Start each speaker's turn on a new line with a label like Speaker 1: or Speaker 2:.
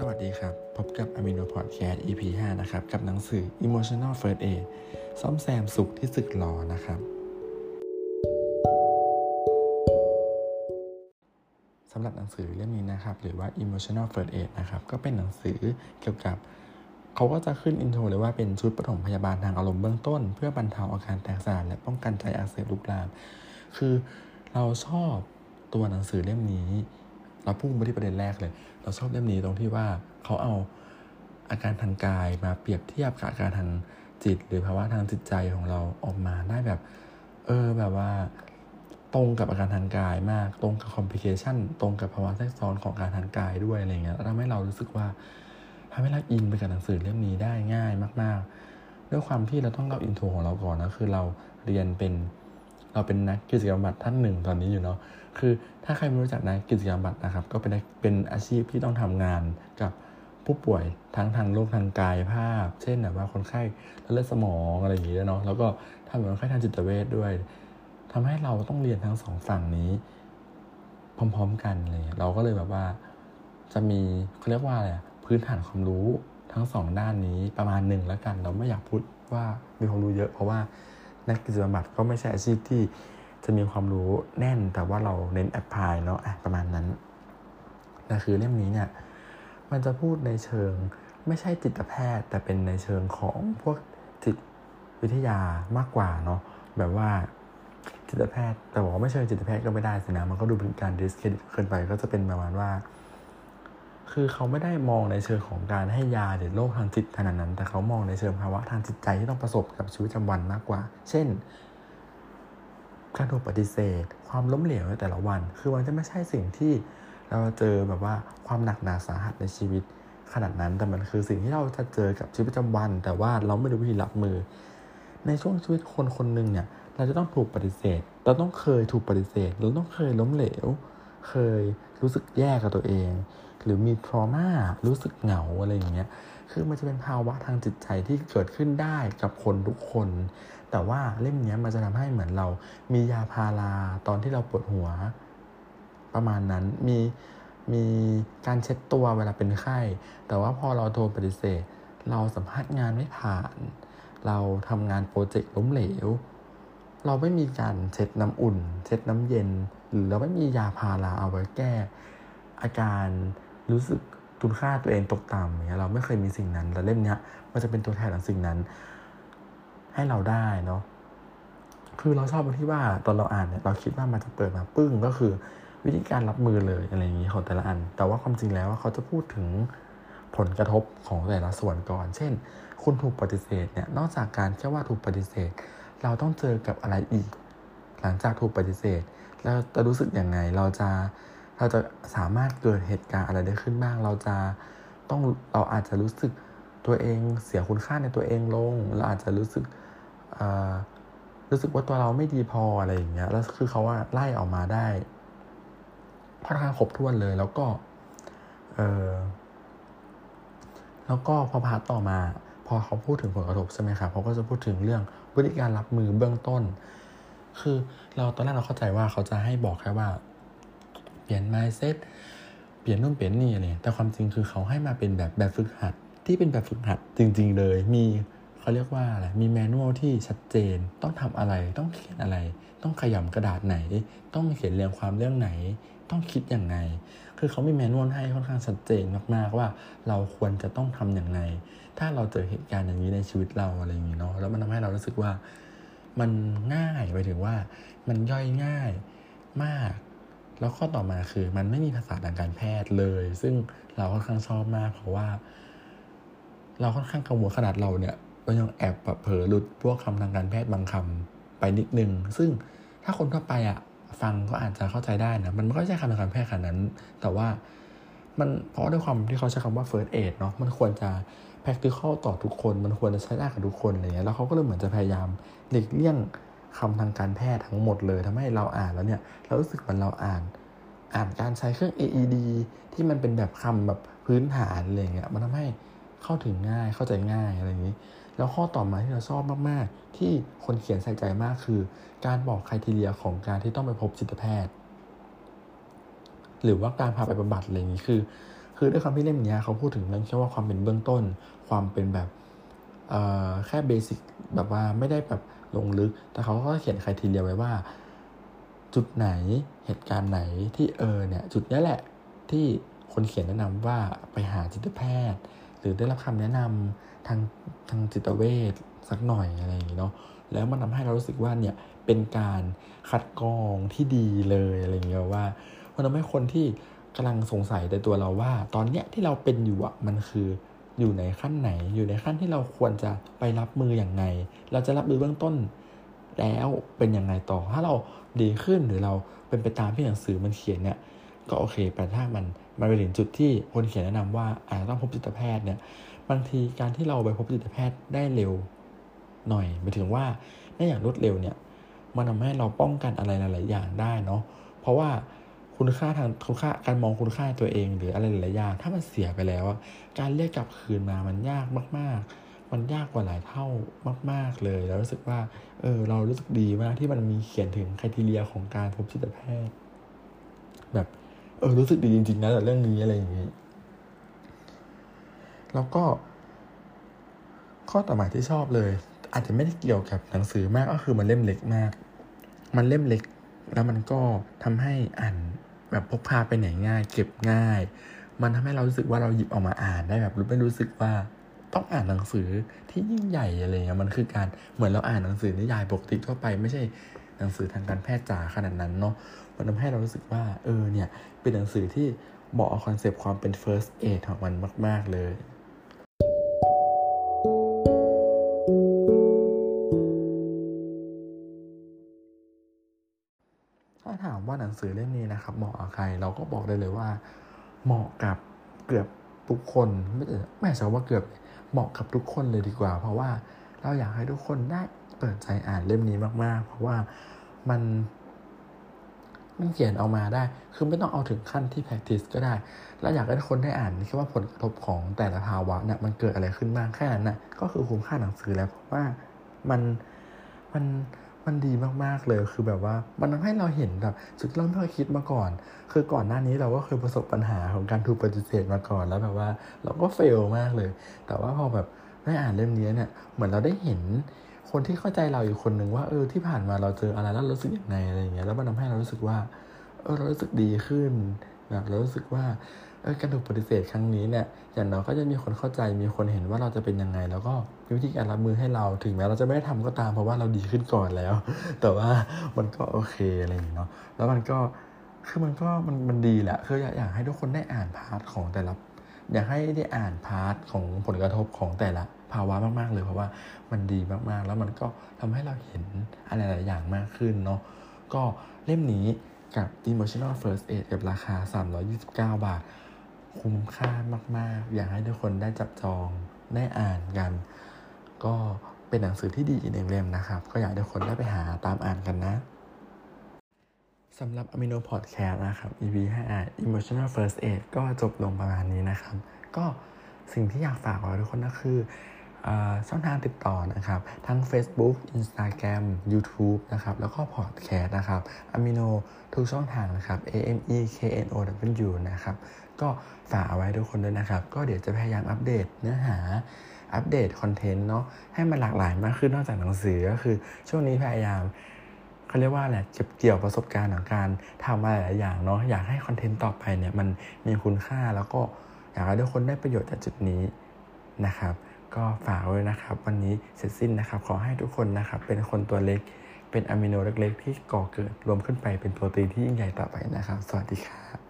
Speaker 1: สวัสดีครับ พบกับ Amino Podcast EP 5นะครับ กับหนังสือ Emotional First Aid ซ่อมแซมสุขที่สึกหลอนะครับ สำหรับหนังสือเล่มนี้นะครับ หรือว่า Emotional First Aid นะครับ ก็เป็นหนังสือเกี่ยวกับ เขาก็จะขึ้นอินโทรเลยว่าเป็นชุดปฐมพยาบาลทางอารมณ์เบื้องต้น เพื่อบรรเทาอาการแตกสายและป้องกันใจอักเสบลุกลาม คือเราชอบตัวหนังสือเล่มนี้ เราพุ่งไปที่ประเด็นแรกเลย เราชอบเล่มนี้ตรงที่ว่าเขาเอาอาการทางกายมาเปรียบเทียบกับอาการทางจิต หรือภาวะทางจิตใจของเราออกมาได้แบบ เออแบบว่า ตรงกับอาการทางกายมากตรงกับ complication ตรงกับภาวะแทรกซ้อนของอาการทางกายด้วยอะไรเงี้ยทำให้เรารู้สึกว่าทำให้เราอินไปกับหนังสือเล่มนี้ได้ง่ายมาก ๆ ด้วยความที่เราต้องเล่า intro ของเราก่อนนะคือเราเรียนเป็น เราเป็นนักกิจกรรมบัตรท่านหนึ่งตอนนี้อยู่เนาะคือถ้าใครไม่รู้จักนักกิจกรรมบัตรนะครับ ก็เป็นเป็นอาชีพที่ต้องทำงานกับผู้ป่วยทั้งทางโรคทางกายภาพ เช่นแบบว่าคนไข้เลือดสมองอะไรอย่างเงี้ยเนาะแล้วก็ทำกับคนไข้ทางจิตเวชด้วยทำให้เราต้องเรียนทั้งสองฝั่งนี้พร้อมๆกันเลยเราก็เลยแบบว่าจะมีเขาเรียกว่าอะไรพื้นฐานความรู้ทั้งสองด้านนี้ประมาณหนึ่งแล้วกัน เราไม่อยากพูดว่ามีความรู้เยอะ เพราะว่า นักกิจกรรมบำบัดก็ไม่ใช่อาชีพที่จะมีความรู้แน่นแต่ว่าเราเน้น apply เนาะประมาณนั้นแต่คือเล่มนี้เนี่ยมันจะพูดในเชิงไม่ใช่จิตแพทย์ แต่เป็นในเชิงของพวกจิตวิทยามากกว่าเนาะแบบว่าจิตแพทย์แต่บอกว่าไม่เชิงจิตแพทย์ก็ไม่ได้สินะมันก็ดูเป็นการ discredit เกินไปก็จะเป็นประมาณว่า คือเขาไม่ได้มองในเชิงของการให้ยาหรือโรคทางจิตขนาดนั้น แต่เขามองในเชิงภาวะทางจิตใจที่ต้องประสบกับชีวิตประจำวันมากกว่า เช่น การถูกปฏิเสธ ความล้มเหลวในแต่ละวัน คือมันจะไม่ใช่สิ่งที่เราเจอแบบว่าความหนักหนาสาหัสในชีวิตขนาดนั้น แต่มันคือสิ่งที่เราจะเจอกับชีวิตประจำวัน แต่ว่าเราไม่รู้วิธีรับมือ ในช่วงชีวิตคนคนหนึ่งเนี่ย เราจะต้องถูกปฏิเสธ เราต้องเคยถูกปฏิเสธ เราต้องเคยล้มเหลว เคยรู้สึกแย่กับตัวเอง หรือมีทรมารู้สึกเหงาอะไรอย่างเงี้ยคือมันจะเป็นภาวะทางจิตใจที่เกิดขึ้นได้กับคนทุกคน แต่ว่าเล่มนี้มันจะทำให้เหมือนเรามียาพาราตอนที่เราปวดหัว ประมาณนั้นมีมีการเช็ดตัวเวลาเป็นไข้ แต่ว่าพอเราโทรปฏิเสธ เราสัมภาษณ์งานไม่ผ่าน เราทำงานโปรเจกต์ล้มเหลว เราไม่มีการเช็ดน้ำอุ่น เช็ดน้ำเย็น หรือเราไม่มียาพาราเอาไว้แก้ อาการ รู้สึกคุณค่าตัวเองตกต่ำอย่างเงี้ยเราไม่เคยมีสิ่งนั้นแต่เล่มนี้มันจะเป็นตัวแทนของสิ่งนั้น ให้เราได้เนาะคือเราชอบตรงที่ว่าตอนเราอ่านเนี่ยเราคิดว่ามันจะเปิดมาปึ้งก็คือ วิธีการรับมือเลยอะไรอย่างนี้ของแต่ละอัน แต่ว่าความจริงแล้วเขาจะพูดถึงผลกระทบของแต่ละส่วนก่อน เช่น คุณถูกปฏิเสธเนี่ยนอกจากการแค่ว่าถูกปฏิเสธ เราต้องเจอกับอะไรอีก หลังจากถูกปฏิเสธเราจะรู้สึกยังไง เราจะ เราจะสามารถเกิดเหตุการณ์อะไรได้ขึ้นบ้าง เราจะต้องเราอาจจะรู้สึกตัวเองเสียคุณค่าในตัวเองลง เราอาจจะรู้สึกรู้สึกว่าตัวเราไม่ดีพออะไรอย่างเงี้ย แล้วคือเขาว่าไล่ออกมาได้ค่อนข้างครบถ้วนเลย แล้วก็ เออแล้วก็พอพาต่อมา พอเขาพูดถึงผลกระทบใช่ไหมครับเขาก็จะพูดถึงเรื่องวิธีการรับมือเบื้องต้น คือเราตอนแรกเราเข้าใจว่าเขาจะให้บอกแค่ว่า เปลี่ยน mindset เปลี่ยนนู่นเปลี่ยนนี่อะไรแต่ความจริงคือเขาให้มาเป็นแบบแบบฝึกหัดที่เป็นแบบฝึกหัดจริง ๆ เลย มีเขาเรียกว่าอะไร มีแมนนวลที่ชัดเจน ต้องทำอะไร ต้องเขียนอะไร ต้องขยำกระดาษไหน ต้องเขียนเรียงความเรื่องไหน ต้องคิดอย่างไง คือเขามีแมนนวลให้ค่อนข้างชัดเจนมากๆว่า เราควรจะต้องทำอย่างไรถ้าเราเจอเหตุการณ์อย่างนี้ในชีวิตเราอะไรอย่างนี้เนาะ แล้วมันทำให้เรารู้สึกว่า มันง่ายไปถึงว่า มันย่อยง่ายมาก แล้วข้อต่อมาคือมันไม่มีภาษาทางการแพทย์เลย ซึ่งเราค่อนข้างชอบมาก เพราะว่า เราค่อนข้างกังวลขนาดเราเนี่ยก็ยังแอบแบบเผลอหลุดพวกคำทางการแพทย์บางคำไปนิดนึง ซึ่งถ้าคนทั่วไปอะฟังก็อาจจะเข้าใจได้นะ มันไม่ใช่คำทางการแพทย์ขนาดนั้น แต่ว่ามันเพราะด้วยความที่เขาใช้คำว่า first aid เนาะมันควรจะ practical ต่อทุกคน มันควรจะใช้ได้กับทุกคนอะไรเงี้ยแล้วเขาก็เลยเหมือนจะพยายามหลีกเลี่ยง คำทางการแพทย์ทั้งหมดเลยทำให้เราอ่านแล้วเนี่ยเรารู้สึกเหมือนเราอ่าน อ่านการใช้เครื่อง AED ที่มันเป็นแบบคำแบบพื้นฐานอะไรเงี้ยมันทำให้เข้าถึงง่ายเข้าใจง่ายอะไรอย่างนี้ แล้วข้อต่อมาที่เราชอบมาก ๆ ที่คนเขียนใส่ใจมากคือ การบอกใครทีเรียของการที่ต้องไปพบจิตแพทย์ หรือว่าการพาไปบำบัดอะไรอย่างนี้คือ คือด้วยความที่เล่มนี้เขาพูดถึงเรื่องแค่ว่าความเป็นเบื้องต้น ความเป็นแบบแค่เบสิกแบบว่าไม่ได้แบบ ลงลึก แต่เขาก็เขียนใครทีเรียไว้ว่า จุดไหนเหตุการณ์ไหนที่เออเนี่ย จุดนี้แหละที่คนเขียนแนะนำว่าไปหาจิตแพทย์ หรือได้รับคำแนะนำทางทางจิตเวชสักหน่อยอะไรอย่างนี้เนาะแล้วมันทาให้เรารู้สึกว่าเนี่ยเป็นการคัดกรองที่ดีเลยอะไรอย่างเงี้ยว่ามันทำให้คนที่กำลังสงสัยในตัวเราว่า ตอนเนี้ยที่เราเป็นอยู่อะมันคือ อยู่ในขั้นไหน อยู่ในขั้นที่เราควรจะไปรับมืออย่างไง เราจะรับมือเบื้องต้นแล้วเป็นยังไงต่อ ถ้าเราดีขึ้นหรือเราเป็นไปตามที่หนังสือมันเขียนเนี่ย ก็โอเคแต่ถ้ามันมาไปถึงจุดที่คนเขียนแนะนำว่าอาจจะต้องพบจิตแพทย์เนี่ยบางทีการที่เราไปพบจิตแพทย์ได้เร็วหน่อยหมายถึงว่าได้อย่างรวดเร็วเนี่ยมันทาให้เราป้องกันอะไรหลาย ๆ อย่างได้เนาะเพราะว่า คุณค่าทางคุณค่าการมองคุณค่าตัวเอง หรืออะไรหลายอย่างถ้ามันเสียไปแล้วการเรียกกลับคืนมามันยากมาก ๆ มันยากกว่าหลายเท่ามาก ๆเลย แล้วรู้สึกว่าเออเรารู้สึกดีมากที่มันมีเขียนถึงคุณทีเรียของการพบจิตแพทย์ แบบเออรู้สึกดีจริงๆนะแต่เรื่องนี้อะไรอย่างนี้แล้วก็ ข้อต่อมาที่ชอบเลย อาจจะไม่ได้เกี่ยวกับหนังสือมากก็คือมันเล่มเล็กมาก มันเล่มเล็กแล้วมันก็ทำให้อ่าน แบบพกพาไปไหนง่าย เก็บง่าย มันทำให้เรารู้สึกว่าเราหยิบออกมาอ่านได้แบบไม่รู้สึกว่าต้องอ่านหนังสือที่ยิ่งใหญ่อะไรเงี้ยมันคือการเหมือนเราอ่านหนังสือนิยายปกติทั่วไปไม่ใช่หนังสือทางการแพทย์จ๋าขนาดนั้นเนาะมันทำให้เรารู้สึกว่าเออเนี่ยเป็นหนังสือที่เหมาะคอนเซปต์ความเป็น first aid ของมันมาก ๆเลย ถ้าถามว่าหนังสือเล่มนี้นะครับ เหมาะกับใครเราก็บอกได้เลยว่า เหมาะกับเกือบทุกคนไม่ไม่ใช่ว่าเกือบเหมาะกับทุกคนเลยดีกว่า เพราะว่าเราอยากให้ทุกคนได้เปิดใจอ่านเล่มนี้มาก ๆ เพราะว่ามันมันเขียนเอามาได้ คือไม่ต้องเอาถึงขั้นที่ practice ก็ได้เราอยากให้ทุกคนได้อ่านแค่ว่าผลกระทบของแต่ละภาวะเนี่ยมันเกิดอะไรขึ้นบ้างแค่นั้นนะก็คือคุ้มค่าหนังสือแล้วเพราะว่ามันมัน มันดีมากๆเลยคือแบบว่ามันทำให้เราเห็นแบบจุดที่เราไม่เคยคิดมาก่อน คือก่อนหน้านี้เราก็เคยประสบปัญหาของการถูกปฏิเสธมาก่อนแล้วแบบว่า เราก็เฟลมากเลย แต่ว่าพอแบบได้อ่านเล่มนี้เนี่ยเหมือนเราได้เห็นคนที่เข้าใจเราอีกคนหนึ่งว่าเออที่ผ่านมาเราเจออะไรแล้วรู้สึกอย่างไรอะไรอย่างเงี้ยแล้วมันทาให้เรารู้สึกว่าเออเรารู้สึกดีขึ้นแบบเรารู้สึกว่า การถูกปฏิเสธครั้งนี้เนี่ยอย่างน้อยก็จะมีคนเข้าใจมีคนเห็นว่าเราจะเป็นยังไง แล้วก็มีวิธีการรับมือให้เราถึงแม้เราจะไม่ได้ทำก็ตามเพราะว่าเราดีขึ้นก่อนแล้ว แต่ว่ามันก็โอเคอะไรอย่างเนาะแล้วมันก็คือมันก็มันมันดีแหละคืออยากอยากให้ทุกคนได้อ่าน part ของแต่ละอยากให้ได้อ่าน part ของผลกระทบของแต่ละภาวะมากๆเลยเพราะว่ามันดีมากๆ แล้วมันก็ทำให้เราเห็นอะไรหลายอย่างมากขึ้นเนาะก็เล่มนี้กับ Emotional First Aid กับราคา 329 บาท คุ้มค่ามาก ๆ อยากให้ทุกคนได้จับจองได้อ่านกัน ก็เป็นหนังสือที่ดีอีกหนึ่งเล่มนะครับ ก็อยากให้ทุกคนได้ไปหาตามอ่านกันนะสำหรับ Amino Podcast นะครับ EP 5 Emotional First Aid ก็จบลงประมาณนี้นะครับ ก็สิ่งที่อยากฝากไว้ทุกคนก็คือ ช่องทางติดต่อนะครับ ทั้ง Facebook Instagram YouTube นะครับ แล้วก็พอดแคสต์นะครับ Amino ทุกช่องทางนะครับ A M E K N O W นะครับ ก็ฝากเอาไว้ทุกคนด้วยนะครับ ก็เดี๋ยวจะพยายามอัปเดตเนื้อหาอัปเดตคอนเทนต์เนาะให้มันหลากหลายมากขึ้นนอกจากหนังสือก็คือช่วงนี้พยายามเขาเรียกว่าแหละเก็บเกี่ยวประสบการณ์ของการทำอะไรหลายอย่างเนาะอยากให้คอนเทนต์ต่อไปเนี่ยมันมีคุณค่าแล้วก็อยากให้ทุกคนได้ประโยชน์จากจุดนี้นะครับ ก็ฝากไว้นะครับ วันนี้เสร็จสิ้นนะครับ ขอให้ทุกคนนะครับ เป็นคนตัวเล็ก เป็นอะมิโนเล็กๆ ที่ก่อเกิดรวมขึ้นไปเป็นโปรตีนที่ยิ่งใหญ่ต่อไปนะครับ สวัสดีครับ